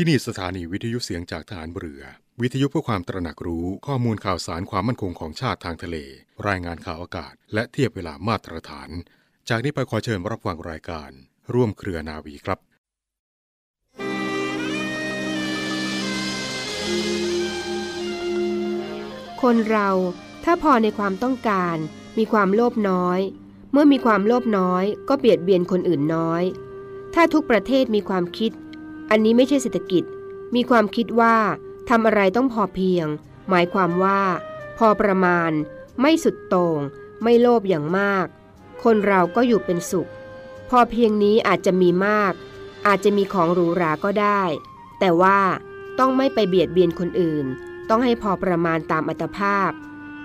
ที่นี่สถานีวิทยุเสียงจากฐานเรือ วิทยุเพื่อความตระหนักรู้ข้อมูลข่าวสารความมั่นคงของชาติทางทะเล รายงานข่าวอากาศ และเทียบเวลามาตรฐาน จากนี้ไปขอเชิญรับฟังรายการ ร่วมเครือนาวีครับคนเราถ้าพอในความต้องการ มีความโลภน้อย เมื่อมีความโลภน้อย ก็เบียดเบียนคนอื่นน้อย ถ้าทุกประเทศมีความคิด อันนี้ไม่ใช่เศรษฐกิจ มีความคิดว่าทำอะไรต้องพอเพียง หมายความว่า พอประมาณ ไม่สุดโต่งไม่โลภอย่างมาก คนเราก็อยู่เป็นสุข พอเพียงนี้อาจจะมีมาก อาจจะมีของหรูหราก็ได้ แต่ว่าต้องไม่ไปเบียดเบียนคนอื่น ต้องให้พอประมาณตามอัตภาพ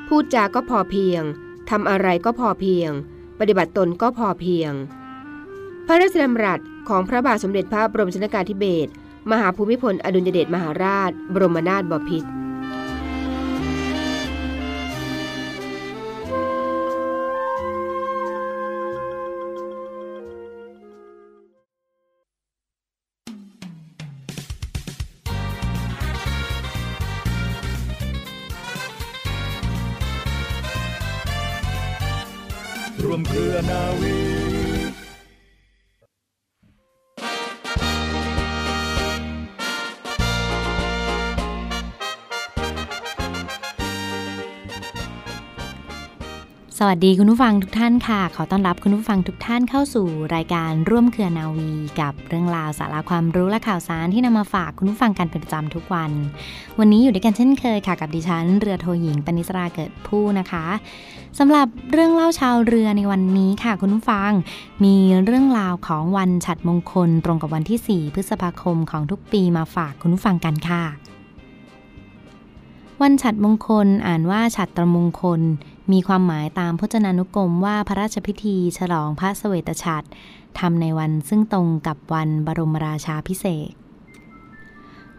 พูดจาก็พอเพียงทำอะไรก็พอเพียง ปฏิบัติตนก็พอเพียง พระราชดำรัส ของพระบาทสมเด็จพระบรมชนกาธิเบศรมหาภูมิพลอดุลยเดชมหาราช บรมนาถบพิตร สวัสดีคุณผู้ฟังทุกท่านค่ะ ขอต้อนรับคุณผู้ฟังทุกท่านเข้าสู่รายการร่วมเครือนาวี กับเรื่องราวสาระความรู้และข่าวสารที่นำมาฝากคุณผู้ฟังกันเป็นประจำทุกวัน วันนี้อยู่ด้วยกันเช่นเคยค่ะกับดิฉัน เรือโทหญิงปณิสราเกิดผู้นะคะสำหรับเรื่องเล่าชาวเรือในวันนี้ค่ะคุณผู้ฟัง มีเรื่องราวของวันฉัดมงคล ตรงกับวันที่ 4 พฤษภาคมของทุกปีมาฝากคุณผู้ฟังกันค่ะ วันฉัดมงคลอ่านว่าฉัตรมงคล มีความหมายตามพจนานุกรมว่าพระราชพิธีฉลองพระสเสวตฉัตรทำในวันซึ่งตรงกับวันบรมราชาพิเศษ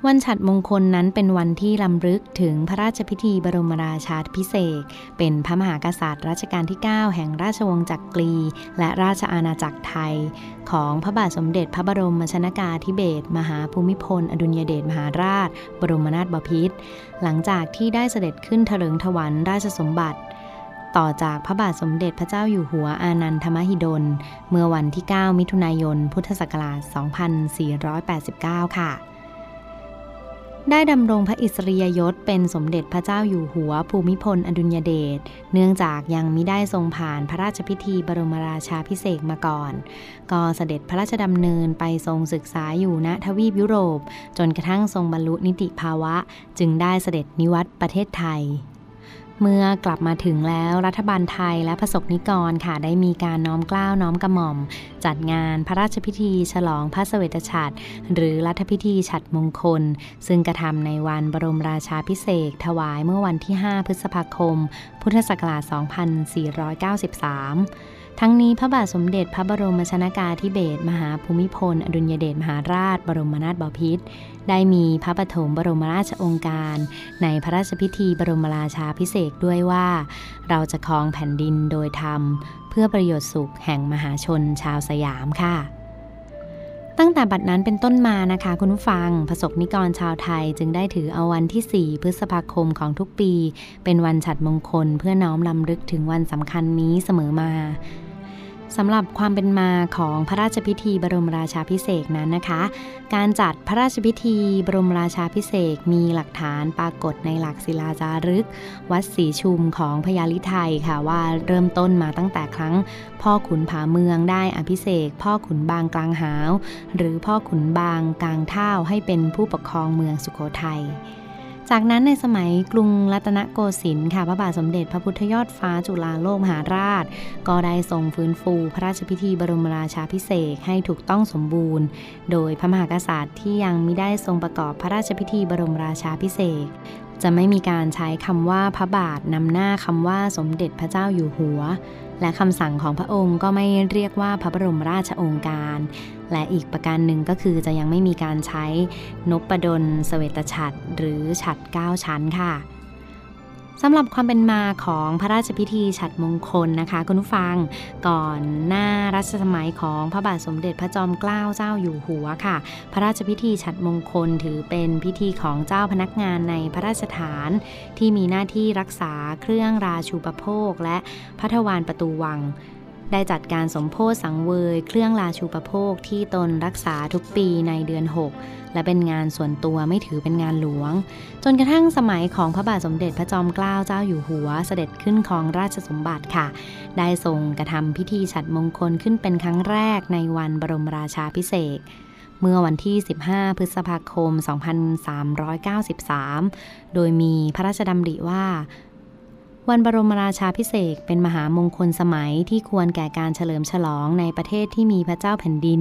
วันฉัตรมงคลนั้นเป็นวันที่ลำลึกถึงพระราชพิธีบรมราชาพิเศษ เป็นพระมหากษัตริย์รัชกาลที่ 9 แห่งราชวงศ์จักรี และราชอาณาจักรไทย ของพระบาทสมเด็จพระบรมชนากาธิเบศรมหาภูมิพล อดุลยเดชมหาราช บรมนาถบพิตรหลังจากที่ได้เสด็จขึ้นเถลิงถวันราชสมบัติ ต่อจากพระบาทสมเด็จพระเจ้าอยู่หัวอานันทมหิดล เมื่อวันที่ 9 มิถุนายน พุทธศักราช 2489 ค่ะ ได้ดำรงพระอิสริยยศเป็นสมเด็จพระเจ้าอยู่หัวภูมิพลอดุลยเดช เนื่องจากยังมิได้ทรงผ่านพระราชพิธีบรมราชาพิเศษมาก่อน ก็เสด็จพระราชดำเนินไปทรงศึกษาอยู่ณทวีปยุโรป จนกระทั่งทรงบรรลุนิติภาวะ จึงได้เสด็จนิวัตประเทศไทย เมื่อกลับมาถึงแล้วรัฐบาลไทยและประสบนิกรค่ะได้มีการน้อมเกล้าน้อมกระหม่อม จัดงานพระราชพิธีฉลองพระเสวตฉัตรหรือรัฐพิธีฉัตรมงคล ซึ่งกระทำในวันบรมราชาพิเศษถวายเมื่อวันที่ 5 พฤษภาคม พุทธศักราช 2493ทั้งนี้พระบาทสมเด็จพระบรมชนากาธิเบศรมหาภูมิพล อดุลยเดชมหาราช บรมนาถบพิตร ได้มีพระปฐมบรมราชองการ ในพระราชพิธีบรมราชาพิเศษด้วยว่า เราจะครองแผ่นดินโดยธรรม เพื่อประโยชน์สุขแห่งมหาชนชาวสยามค่ะตั้งแต่บัดนั้นเป็นต้นมานะคะ คุณผู้ฟังประสบนิกรชาวไทยจึงได้ถือเอาวันที่ 4 พฤษภาคมของทุกปี เป็นวันฉัตรมงคลเพื่อน้อมลำลึกถึงวันสำคัญนี้เสมอมา สำหรับความเป็นมาของพระราชพิธีบรมราชาพิเศษนั้นนะคะ การจัดพระราชพิธีบรมราชาพิเศษมีหลักฐานปรากฏในหลักศิลาจารึก วัดศรีชุมของพญาลิไทยค่ะว่าเริ่มต้นมาตั้งแต่ครั้ง พ่อขุนผาเมืองได้อภิเษกพ่อขุนบางกลางหาว หรือพ่อขุนบางกลางเท่าให้เป็นผู้ปกครองเมืองสุโขทัย จากนั้นในสมัยกรุงรัตนโกสินทร์ค่ะพระบาทสมเด็จพระพุทธยอดฟ้าจุฬาโลกมหาราช ก็ได้ทรงฟื้นฟูพระราชพิธีบรมราชาพิเศษให้ถูกต้องสมบูรณ์ โดยพระมหากษัตริย์ที่ยังไม่ได้ทรงประกอบพระราชพิธีบรมราชาพิเศษจะไม่มีการใช้คำว่าพระบาทนำหน้าคำว่าสมเด็จพระเจ้าอยู่หัว และคำสั่งของพระองค์ก็ไม่เรียกว่าพระบรมราชโองการ และอีกประการหนึ่งก็คือจะยังไม่มีการใช้นพดลเสวตฉัตรหรือฉัตร9ชั้นค่ะสำหรับความเป็นมาของพระราชพิธีฉัดมงคลนะคะคุณผู้ฟังก่อนหน้ารัชสมัยของพระบาทสมเด็จพระจอมเกล้าเจ้าอยู่หัวค่ะ พระราชพิธีฉัดมงคลถือเป็นพิธีของเจ้าพนักงานในพระราชฐาน ที่มีหน้าที่รักษาเครื่องราชูปโภค และพัทวานประตูวัง ได้จัดการสมโพธิสังเวยเครื่องราชูปโภคที่ตนรักษาทุกปีในเดือน 6 และเป็นงานส่วนตัวไม่ถือเป็นงานหลวง จนกระทั่งสมัยของพระบาทสมเด็จพระจอมเกล้าเจ้าอยู่หัวเสด็จขึ้นครองราชสมบัติค่ะ ได้ทรงกระทำพิธีฉัดมงคลขึ้นเป็นครั้งแรกในวันบรมราชาพิเศษเมื่อวันที่ 15 พฤษภาคม 2393 โดยมีพระราชดำริว่า วันบรมราชาพิเศษเป็นมหามงคลสมัยที่ควรแก่การเฉลิมฉลองในประเทศที่มีพระเจ้าแผ่นดิน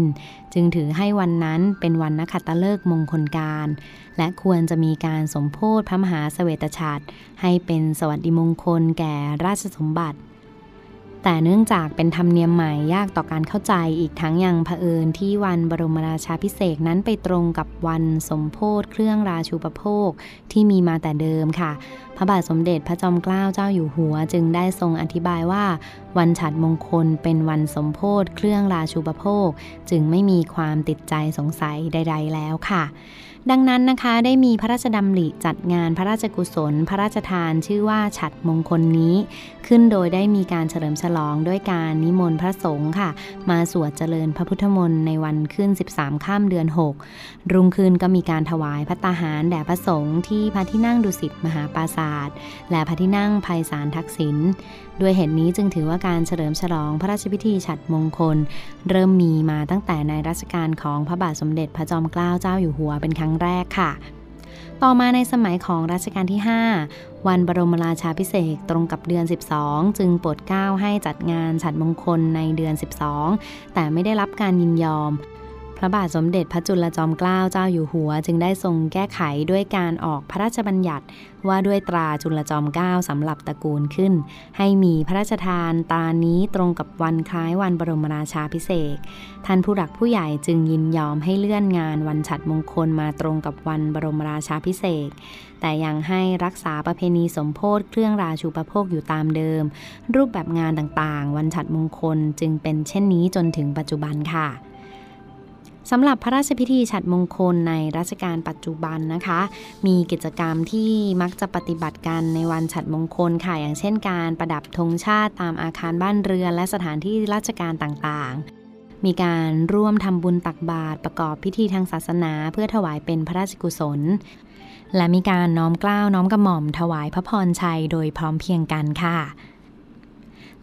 จึงถือให้วันนั้นเป็นวันนักขัตฤกษ์มงคลการ และควรจะมีการสมโพธิพระมหาเสวตฉัตรให้เป็นสวัสดิมงคลแก่ราชสมบัติ แต่เนื่องจากเป็นธรรมเนียมใหม่ยากต่อการเข้าใจอีกทั้งยังเผอิญที่วันบรมราชาพิเศษนั้นไปตรงกับวันสมโพธิเครื่องราชูปโภคที่มีมาแต่เดิมค่ะ พระบาทสมเด็จพระจอมเกล้าเจ้าอยู่หัว จึงได้ทรงอธิบายว่า วันฉัดมงคลเป็นวันสมโพธิเครื่องราชูปโภค จึงไม่มีความติดใจสงสัยใด ๆ แล้วค่ะ ดังนั้นนะคะได้มีพระราชดำริจัดงานพระราชกุศล พระราชทานชื่อว่าฉัดมงคลนี้ ขึ้นโดยได้มีการเฉลิมฉลองด้วยการนิมนต์พระสงฆ์ค่ะ มาสวดเจริญพระพุทธมนต์ในวันขึ้น 13 ข้ามเดือน 6 รุ่งคืนก็มีการถวายพระตาหารแด่พระสงฆ์ที่พระที่นั่งดุสิตมหาปราศาสตร์และพระที่นั่งภัยสารทักษิณด้วยเหตุนี้จึงถือว่าการเฉลิมฉลองพระราชพิธีฉัดมงคล เริ่มมีมาตั้งแต่ในรัชกาลของพระบาทสมเด็จพระจอมเกล้าเจ้าอยู่หัวเป็นครั้งแรกค่ะ ต่อมาในสมัยของรัชกาลที่ 5 วันบรมราชาพิเศษตรงกับเดือน 12 จึงโปรดเกล้าให้จัดงานฉัดมงคลในเดือน 12 แต่ไม่ได้รับการยินยอม ระบาทสมเด็จพระจุลจอมเกล้าเจ้าอยู่หัว จึงได้ทรงแก้ไขด้วยการออกพระราชบัญญัติว่าด้วยตราจุลจอมเกล้าสำหรับตระกูลขึ้น ให้มีพระราชทานตานี้ตรงกับวันคล้ายวันบรมราชาพิเศษท่านผู้หลักผู้ใหญ่จึงยินยอมให้เลื่อนงานวันฉัดมงคลมาตรงกับวันบรมราชาพิเศษแต่ยังให้รักษาประเพณีสมโพธิเครื่องราชูประโภคอยู่ตามเดิม รูปแบบงานต่างๆ วันฉัดมงคลจึงเป็นเช่นนี้จนถึงปัจจุบันค่ะ สำหรับพระราชพิธีฉัดมงคลในรัชกาลปัจจุบันนะคะ มีกิจกรรมที่มักจะปฏิบัติกันในวันฉัดมงคลค่ะอย่างเช่นการประดับธงชาติตามอาคารบ้านเรือน และสถานที่ราชการต่างๆมีการร่วมทำบุญตักบาตรประกอบพิธีทางศาสนา เพื่อถวายเป็นพระราชกุศล และมีการน้อมกล้าวน้อมกระหม่อมถวายพระพรชัยโดยพร้อมเพียงกันค่ะ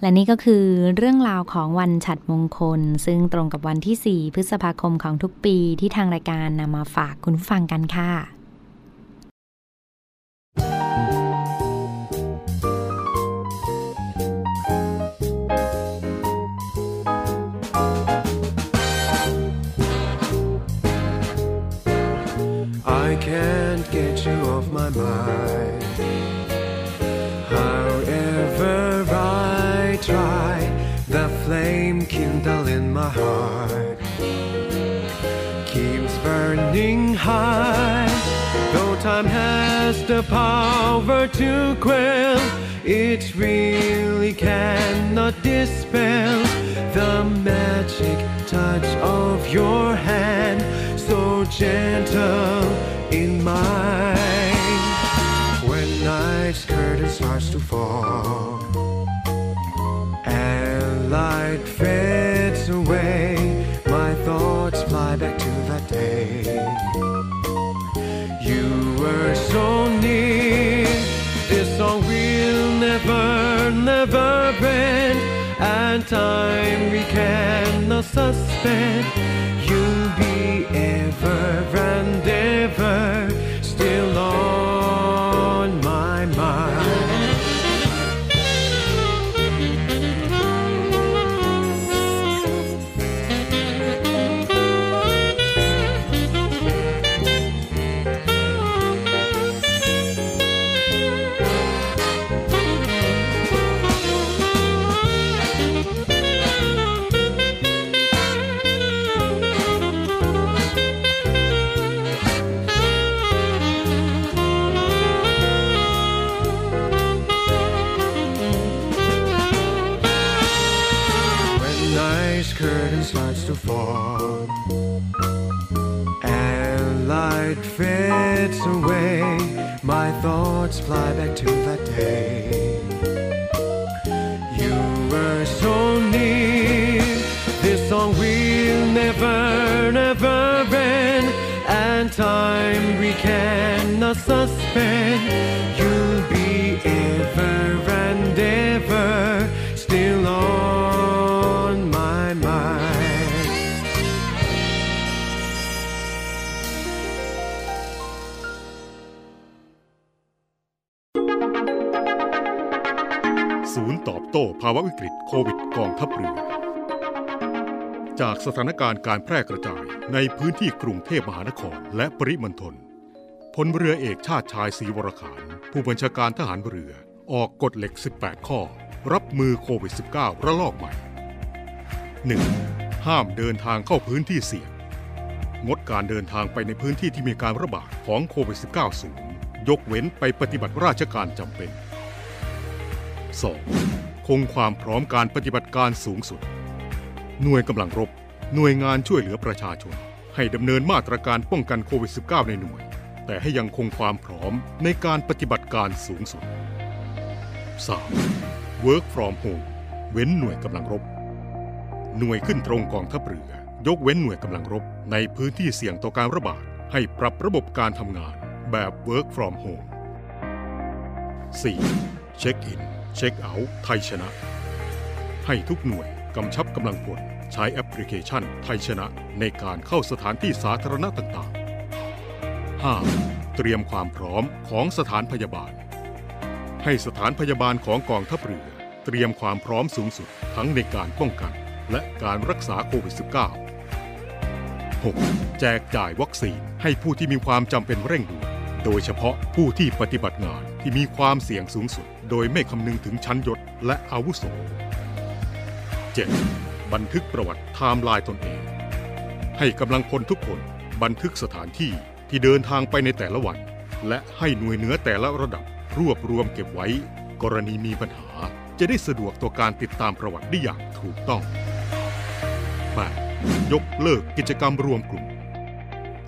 และนี่ก็คือเรื่องราวของวันฉัดมงคล ซึ่งตรงกับวันที่ 4 พฤษภาคมของทุกปีที่ทางรายการนำมาฝากคุณฟังกันค่ะ I can't get you off my mind my heart keeps burning high. Though time has the power to quell, it really cannot dispel the magic touch of your hand, so gentle in mine. When night's curtain starts to fall and light fades thoughts fly back to that day. You were so near, this song will never, never end, and time we cannot suspend. to fall. And light fades away. My thoughts fly back to that day. ศูนย์ตอบโต้ภาวะวิกฤตโควิดกองทัพเรือ จากสถานการณ์การแพร่กระจายในพื้นที่กรุงเทพมหานครและปริมณฑลพลเรือเอกชาติชายศรีวรขาน ผู้บัญชาการทหารเรือออกกฎเหล็ก 18 ข้อ รับมือโควิด -19 ระลอกใหม่ 1. ห้ามเดินทางเข้าพื้นที่เสี่ยง งดการเดินทางไปในพื้นที่ที่มีการระบาดของโควิด -19 สูง ยกเว้นไปปฏิบัติราชการจำเป็น 2. คงความพร้อมการปฏิบัติการสูงสุด หน่วยกำลังรบ หน่วยงานช่วยเหลือประชาชน ให้ดำเนินมาตรการป้องกันโควิด -19 ในหน่วย แต่ให้ยังคงความพร้อมในการปฏิบัติการสูงสุด 3. Work from home เว้นหน่วยกำลังรบ หน่วยขึ้นตรงกองทัพเรือ ยกเว้นหน่วยกำลังรบ ในพื้นที่เสี่ยงต่อการระบาด ให้ปรับระบบการทำงานแบบ Work from home 4. เช็คอิน เช็คเอาท์ไทยชนะ ให้ทุกหน่วยกำชับกำลังพลใช้แอปพลิเคชันไทยชนะในการเข้าสถานที่สาธารณะต่างๆ 5. เตรียมความพร้อมของสถานพยาบาล ให้สถานพยาบาลของกองทัพเรือเตรียมความพร้อมสูงสุดทั้งในการป้องกัน และการรักษาโควิด -19 6. แจกจ่ายวัคซีนให้ผู้ที่มีความจำเป็นเร่งด่วนโดยเฉพาะผู้ที่ปฏิบัติงาน ที่มีความเสี่ยงสูงสุด โดยไม่คำนึงถึงชั้นยศและอาวุโส 7. บันทึกประวัติไทม์ไลน์ตนเอง ให้กำลังพลทุกคนบันทึกสถานที่ที่เดินทางไปในแต่ละวัน และให้หน่วยเหนือแต่ละระดับรวบรวมเก็บไว้ กรณีมีปัญหาจะได้สะดวกต่อการติดตามประวัติได้อย่างถูกต้อง 8. ยกเลิกกิจกรรมรวมกลุ่ม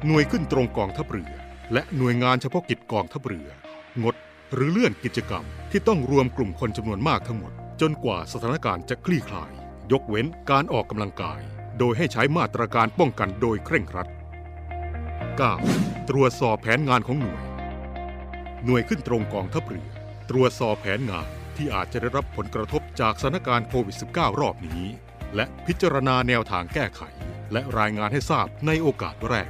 หน่วยขึ้นตรงกองทัพเรือ และหน่วยงานเฉพาะกิจกองทัพเรืองด หรือเลื่อนกิจกรรมที่ต้องรวมกลุ่มคนจำนวนมากทั้งหมด จนกว่าสถานการณ์จะคลี่คลาย ยกเว้นการออกกำลังกาย โดยให้ใช้มาตรการป้องกันโดยเคร่งครัด 9. ตรวจสอบแผนงานของหน่วย หน่วยขึ้นตรงกองทัพเรือ ตรวจสอบแผนงานที่อาจจะได้รับผลกระทบจากสถานการณ์โควิด -19 รอบนี้ และพิจารณาแนวทางแก้ไข และรายงานให้ทราบในโอกาสแรก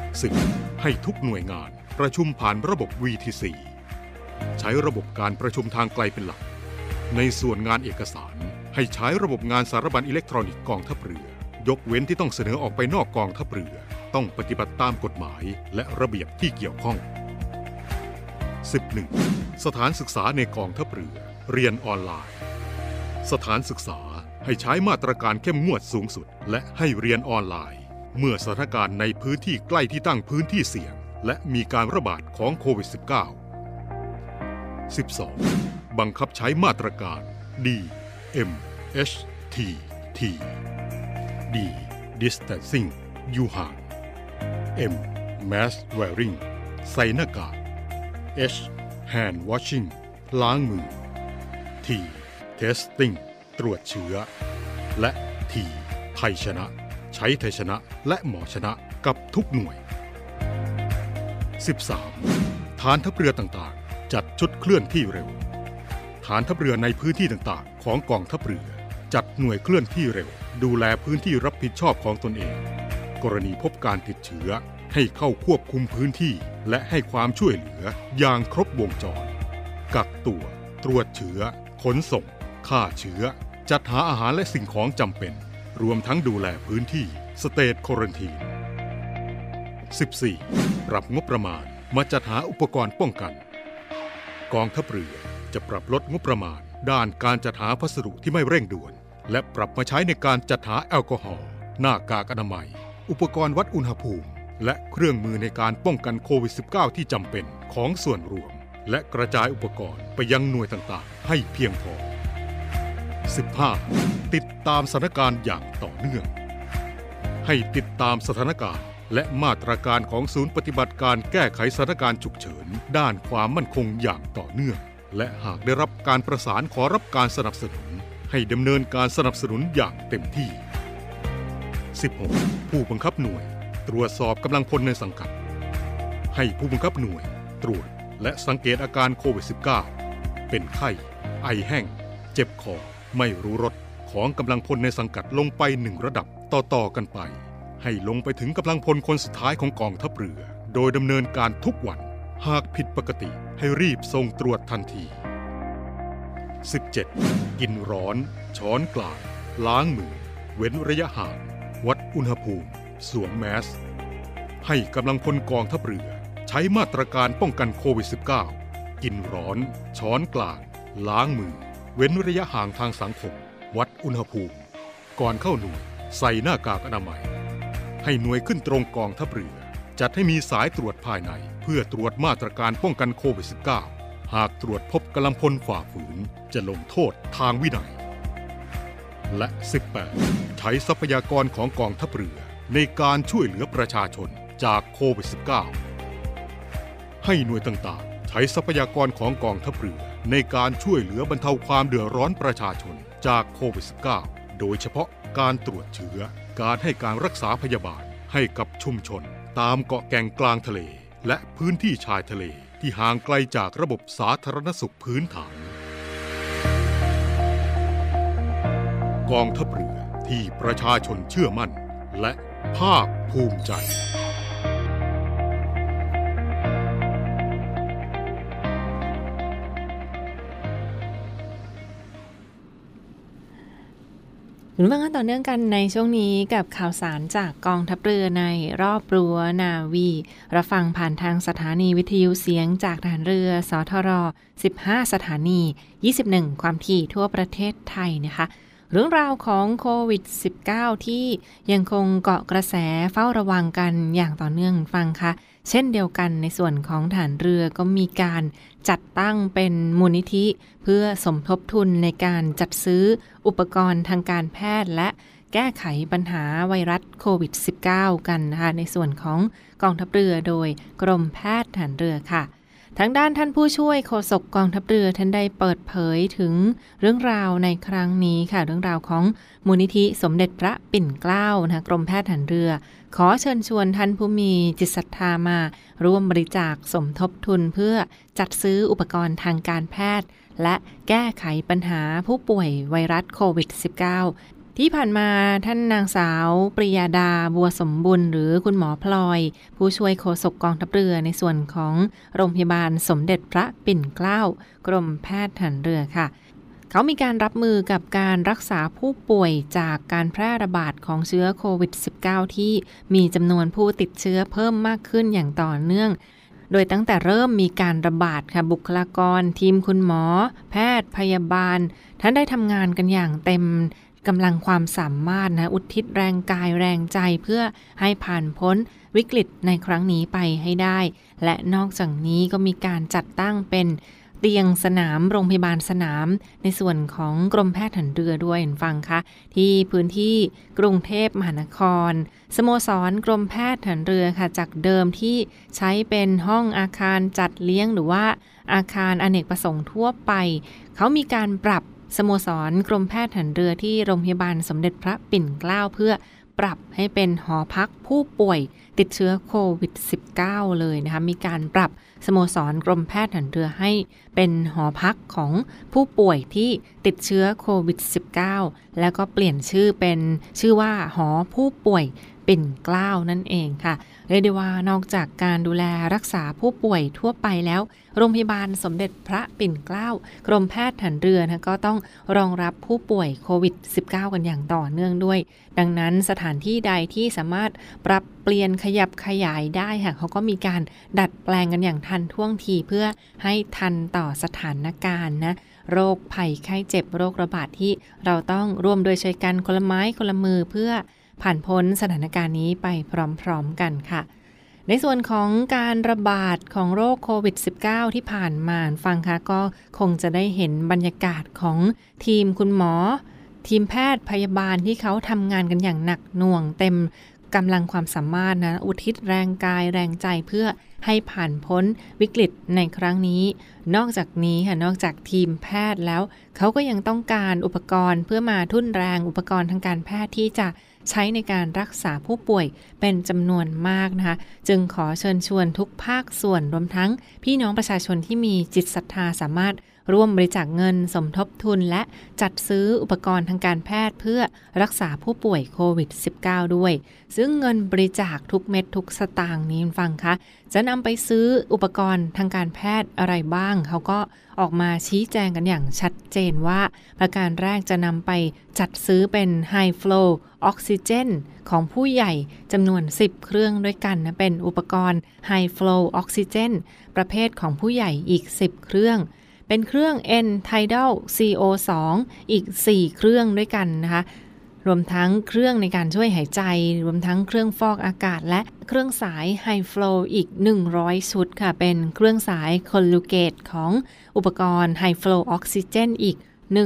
10. ให้ทุกหน่วยงาน ประชุมผ่านระบบ VTC ใช้ระบบการประชุมทางไกลเป็นหลัก ในส่วนงานเอกสารให้ใช้ระบบงานสารบัญอิเล็กทรอนิกส์กองทัพเรือ ยกเว้นที่ต้องเสนอออกไปนอกกองทัพเรือ ต้องปฏิบัติตามกฎหมายและระเบียบที่เกี่ยวข้อง 11. สถานศึกษาในกองทัพเรือ เรียนออนไลน์ สถานศึกษาให้ใช้มาตรการเข้มงวดสูงสุด และให้เรียนออนไลน์ เมื่อสถานการณ์ในพื้นที่ใกล้ที่ตั้งพื้นที่เสี่ยง และมีการระบาดของโควิด -19 12. บังคับใช้มาตรการ D M H T T D distancing อยู่ห่าง M mask wearing ใส่หน้ากาก H hand washing ล้างมือ T testing ตรวจเชื้อ และ T ไทยชนะ ใช้ไทยชนะและหมอชนะกับทุกหน่วย 13. ฐานทัพเรือต่างๆ จัดชุดเคลื่อนที่เร็ว ฐานทัพเรือในพื้นที่ต่างๆ ของกองทัพเรือ จัดหน่วยเคลื่อนที่เร็ว ดูแลพื้นที่รับผิดชอบของตนเอง กรณีพบการติดเชื้อให้เข้าควบคุมพื้นที่ และให้ความช่วยเหลืออย่างครบวงจร กักตัว ตรวจเชื้อ ขนส่ง ฆ่าเชื้อ จัดหาอาหารและสิ่งของจำเป็น รวมทั้งดูแลพื้นที่สเตทโครันทีน 14. ปรับงบประมาณมาจัดหาอุปกรณ์ป้องกัน กองทัพเรือจะปรับลดงบประมาณ ด้านการจัดหาพัสดุที่ไม่เร่งด่วน และปรับมาใช้ในการจัดหาแอลกอฮอล์หน้ากากอนามัย อุปกรณ์วัดอุณหภูมิ และเครื่องมือในการป้องกันโควิด -19 ที่จำเป็นของส่วนรวม และกระจายอุปกรณ์ไปยังหน่วยต่างๆ ให้เพียงพอ 15. ติดตามสถานการณ์อย่างต่อเนื่อง ให้ติดตามสถานการณ์ และมาตรการของศูนย์ปฏิบัติการแก้ไขสถานการณ์ฉุกเฉิน ด้านความมั่นคงอย่างต่อเนื่อง และหากได้รับการประสานขอรับการสนับสนุน ให้ดำเนินการสนับสนุนอย่างเต็มที่ 16. ผู้บังคับหน่วย ตรวจสอบกำลังพลในสังกัด ให้ผู้บังคับหน่วย ตรวจ และสังเกตอาการโควิด -19 เป็นไข้ ไอแห้ง เจ็บคอ ไม่รู้รสของกำลังพลในสังกัดลงไปหนึ่งระดับต่อๆกันไป ให้ลงไปถึงกำลังพลคนสุดท้ายของกองทัพเรือ โดยดำเนินการทุกวัน หากผิดปกติให้รีบส่งตรวจทันที 17. กินร้อน ช้อนกลาง ล้างมือ เว้นระยะห่าง วัดอุณหภูมิ สวมแมส ให้กำลังพลกองทัพเรือ ใช้มาตรการป้องกันโควิด -19 กินร้อน ช้อนกลาง ล้างมือ เว้นระยะห่างทางสังคม วัดอุณหภูมิ ก่อนเข้าหน่วยใส่หน้ากากอนามัย ให้หน่วยขึ้นตรงกองทัพเรือ จัดให้มีสายตรวจภายใน เพื่อตรวจมาตรการป้องกันโควิด -19 หากตรวจพบกำลังพลฝ่าฝืน จะลงโทษทางวินัย และ 18 ใช้ทรัพยากรของกองทัพเรือ ในการช่วยเหลือประชาชนจากโควิด -19 ให้หน่วยต่างๆ ใช้ทรัพยากรของกองทัพเรือ ในการช่วยเหลือบรรเทาความเดือดร้อนประชาชนจากโควิด -19 โดยเฉพาะการตรวจเชื้อ การให้การรักษาพยาบาลให้กับชุมชน ตามเกาะแก่งกลางทะเล และพื้นที่ชายทะเลที่ห่างไกลจากระบบสาธารณสุขพื้นฐาน กองทัพเรือที่ประชาชนเชื่อมั่น และภาคภูมิใจ คุณฟังกันต่อเนื่องกันในช่วงนี้กับข่าวสารจากกองทัพเรือในรอบรั้วนาวีรับฟังผ่านทางสถานีวิทยุเสียงจากฐานเรือ สทร 15 สถานี 21 ความถี่ทั่วประเทศไทยนะคะ เรื่องราวของโควิด -19 ที่ยังคงเกาะกระแสเฝ้าระวังกันอย่างต่อเนื่องฟังคะเช่นเดียวกันในส่วนของฐานเรือก็มีการ จัดตั้งเป็นมูลนิธิ เพื่อสมทบทุนในการจัดซื้ออุปกรณ์ทางการแพทย์และแก้ไขปัญหาไวรัสโควิด -19 กันนะคะในส่วนของกองทัพเรือโดยกรมแพทย์ฐานเรือค่ะทางด้านท่านผู้ช่วยโฆษกกองทัพเรือท่านได้เปิดเผยถึงเรื่องราวในครั้งนี้ค่ะ เรื่องราวของมูลนิธิสมเด็จพระปิ่นเกล้านะกรมแพทย์ฐานเรือ ขอเชิญชวนท่านผู้มีจิตศรัทธามา ร่วมบริจาคสมทบทุนเพื่อจัดซื้ออุปกรณ์ทางการแพทย์ และแก้ไขปัญหาผู้ป่วยไวรัสโควิด -19 ที่ผ่านมาท่านนางสาวปริยาดาบัวสมบุญหรือคุณหมอพลอย ผู้ช่วยโฆษกกองทัพเรือในส่วนของโรงพยาบาลสมเด็จพระปิ่นเกล้ากรมแพทย์ฐานเรือค่ะ เขามีการรับมือกับการรักษาผู้ป่วยจากการแพร่ระบาดของเชื้อโควิด -19 ที่มีจำนวนผู้ติดเชื้อเพิ่มมากขึ้นอย่างต่อเนื่อง โดยตั้งแต่เริ่มมีการระบาดค่ะบุคลากร ทีมคุณหมอ แพทย์พยาบาล ท่านได้ทำงานกันอย่างเต็มกำลังความสามารถนะอุทิศแรงกายแรงใจเพื่อให้ผ่านพ้นวิกฤตในครั้งนี้ไปให้ได้ และนอกจากนี้ก็มีการจัดตั้งเป็น เตียงสนามโรงพยาบาลสนาม ในส่วนของกรมแพทย์หันเรือด้วยเห็นฟังคะที่พื้นที่กรุงเทพมหานคร สโมสรกรมแพทย์หันเรือค่ะจากเดิมที่ใช้เป็นห้องอาคารจัดเลี้ยงหรือว่าอาคารอเนกประสงค์ทั่วไป เขามีการปรับสโมสรกรมแพทย์หันเรือที่โรงพยาบาลสมเด็จพระปิ่นเกล้าเพื่อ ปรับให้เป็นหอพักผู้ป่วยติดเชื้อโควิด -19 เลยนะคะ มีการปรับสโมสรกรมแพทย์หันเรือให้เป็นหอพักของผู้ป่วยที่ติดเชื้อโควิด -19 แล้วก็เปลี่ยนชื่อเป็นชื่อว่าหอผู้ป่วย ปิ่นเกล้านั่นเองค่ะเรียกได้ว่านอกจากการดูแลรักษาผู้ป่วยทั่วไปแล้ว โรงพยาบาลสมเด็จพระปิ่นเกล้ากรมแพทย์ฐานเรือนะก็ต้องรองรับผู้ป่วยโควิด -19 กันอย่างต่อเนื่องด้วย ดังนั้นสถานที่ใดที่สามารถปรับเปลี่ยนขยับขยายได้ค่ะเขาก็มีการดัดแปลงกันอย่างทันท่วงทีเพื่อให้ทันต่อสถานการณ์นะโรคภัยไข้เจ็บโรคระบาดที่เราต้องร่วมโดยใช่วยกันคนละไม้คนละมือเพื่อ ผ่านพ้นสถานการณ์นี้ไปพร้อมๆกันค่ะ ในส่วนของการระบาดของโรคโควิด -19 ที่ผ่านมาฟังค่ะก็คงจะได้เห็นบรรยากาศของทีมคุณหมอ ทีมแพทย์พยาบาลที่เขาทำงานกันอย่างหนักหน่วงเต็มกำลังความสามารถนะ อุทิศแรงกายแรงใจเพื่อให้ผ่านพ้นวิกฤตในครั้งนี้ นอกจากนี้ค่ะ นอกจากทีมแพทย์แล้ว เขาก็ยังต้องการอุปกรณ์เพื่อมาทุ่นแรงอุปกรณ์ทางการแพทย์ที่จะ ใช้ในการรักษาผู้ป่วยเป็นจำนวนมากนะคะ จึงขอเชิญชวนทุกภาคส่วนรวมทั้งพี่น้องประชาชนที่มีจิตศรัทธาสามารถ ร่วมบริจาคเงินสมทบทุนและจัดซื้ออุปกรณ์ทางการแพทย์เพื่อรักษาผู้ป่วยโควิด -19 ด้วย ซึ่งเงินบริจาคทุกเม็ดทุกสตางค์นี้ฟังคะจะนำไปซื้ออุปกรณ์ทางการแพทย์อะไรบ้าง เขาก็ออกมาชี้แจงกันอย่างชัดเจนว่า ประการแรกจะนำไปจัดซื้อเป็น High Flow ออกซิเจนของผู้ใหญ่จำนวน 10 เครื่องด้วยกันนะ เป็นอุปกรณ์ High Flow ออกซิเจนประเภทของผู้ใหญ่อีก 10 เครื่อง เป็นเครื่อง N Tidal CO2 อีก 4 เครื่องด้วยกันนะคะ รวมทั้งเครื่องในการช่วยหายใจ รวมทั้งเครื่องฟอกอากาศ และเครื่องสาย High Flow อีก 100 ชุดค่ะ เป็นเครื่องสาย Colugate ของอุปกรณ์ High Flow Oxygen อีก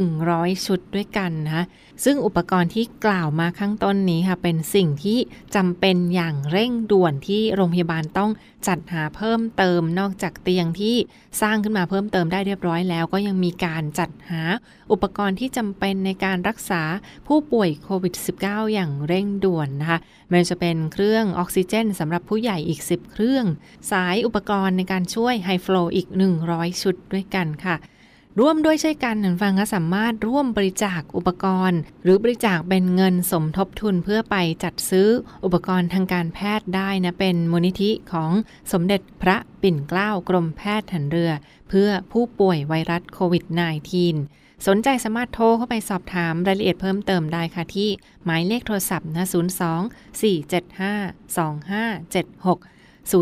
100 ชุดด้วยกันนะคะซึ่งอุปกรณ์ที่กล่าวมาข้างต้นนี้ค่ะเป็นสิ่งที่จำเป็นอย่างเร่งด่วนที่โรงพยาบาลต้องจัดหาเพิ่มเติมนอกจากเตียงที่สร้างขึ้นมาเพิ่มเติมได้เรียบร้อยแล้ว ก็ยังมีการจัดหาอุปกรณ์ที่จำเป็นในการรักษาผู้ป่วยโควิด -19 อย่างเร่งด่วนนะคะไม่ว่าจะเป็นเครื่องออกซิเจนสำหรับผู้ใหญ่อีก 10 เครื่อง สายอุปกรณ์ในการช่วยไฮฟลูอีก 100 ชุดด้วยกันค่ะ ร่วมด้วยช่วยกันฟังก็สามารถร่วมบริจาคอุปกรณ์ หรือบริจาคเป็นเงินสมทบทุนเพื่อไปจัดซื้ออุปกรณ์ทางการแพทย์ได้นะเป็นมูลนิธิของสมเด็จพระปิ่นเกล้ากรมแพทย์หันเรือ เพื่อผู้ป่วยไวรัสโควิด -19 สนใจสามารถโทรเข้าไปสอบถามรายละเอียดเพิ่มเติมได้ค่ะที่หมายเลขโทรศัพท์นะ02 475 2576 02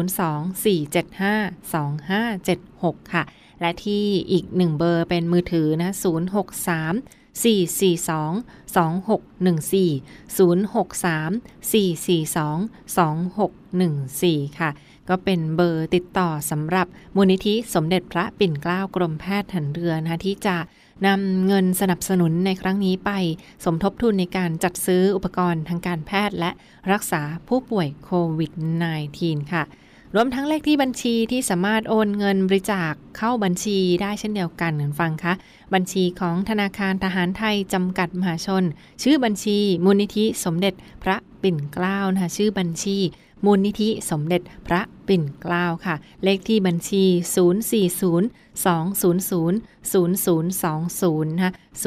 475 2576 ค่ะ และที่อีกหนึ่งเบอร์เป็นมือถือนะ 063 442 2614 063 442 2614 ค่ะ ก็เป็นเบอร์ติดต่อสำหรับมูลนิธิสมเด็จพระปิ่นเกล้ากรมแพทย์หันเรือนะที่จะนำเงินสนับสนุนในครั้งนี้ไป สมทบทุนในการจัดซื้ออุปกรณ์ทางการแพทย์และรักษาผู้ป่วยโควิด -19 ค่ะ รวมทั้งเลขที่บัญชีที่สามารถโอนเงินบริจาคเข้าบัญชีได้เช่นเดียวกันเหมือนฟังคะบัญชีของธนาคารทหารไทยจำกัดมหาชน ชื่อบัญชีมูลนิธิสมเด็จพระปิ่นเกล้านะคะชื่อบัญชี มูลนิธิสมเด็จพระปิ่นเกล้าค่ะ เลขที่บัญชี 040 200 0020นะคะ040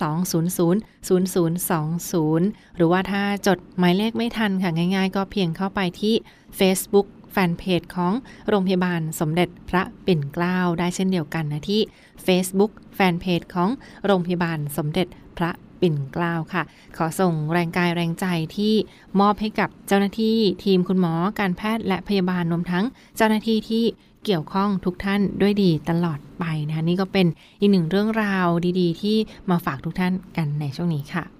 200 0020 หรือว่าถ้าจดหมายเลขไม่ทันค่ะง่ายๆ ก็เพียงเข้าไปที่ Facebook แฟนเพจของโรงพยาบาลสมเด็จพระปิ่นเกล้าได้เช่นเดียวกันนะที่ Facebook แฟนเพจของโรงพยาบาลสมเด็จพระปิ่นเกล้าค่ะ ขอส่งแรงกายแรงใจที่มอบให้กับเจ้าหน้าที่ทีมคุณหมอการแพทย์และพยาบาลรวมทั้งเจ้าหน้าที่ที่เกี่ยวข้องทุกท่านด้วยดีตลอดไปนะคะนี่ก็เป็นอีกหนึ่งเรื่องราวดี ๆ ที่มาฝากทุกท่านกันในช่วงนี้ค่ะ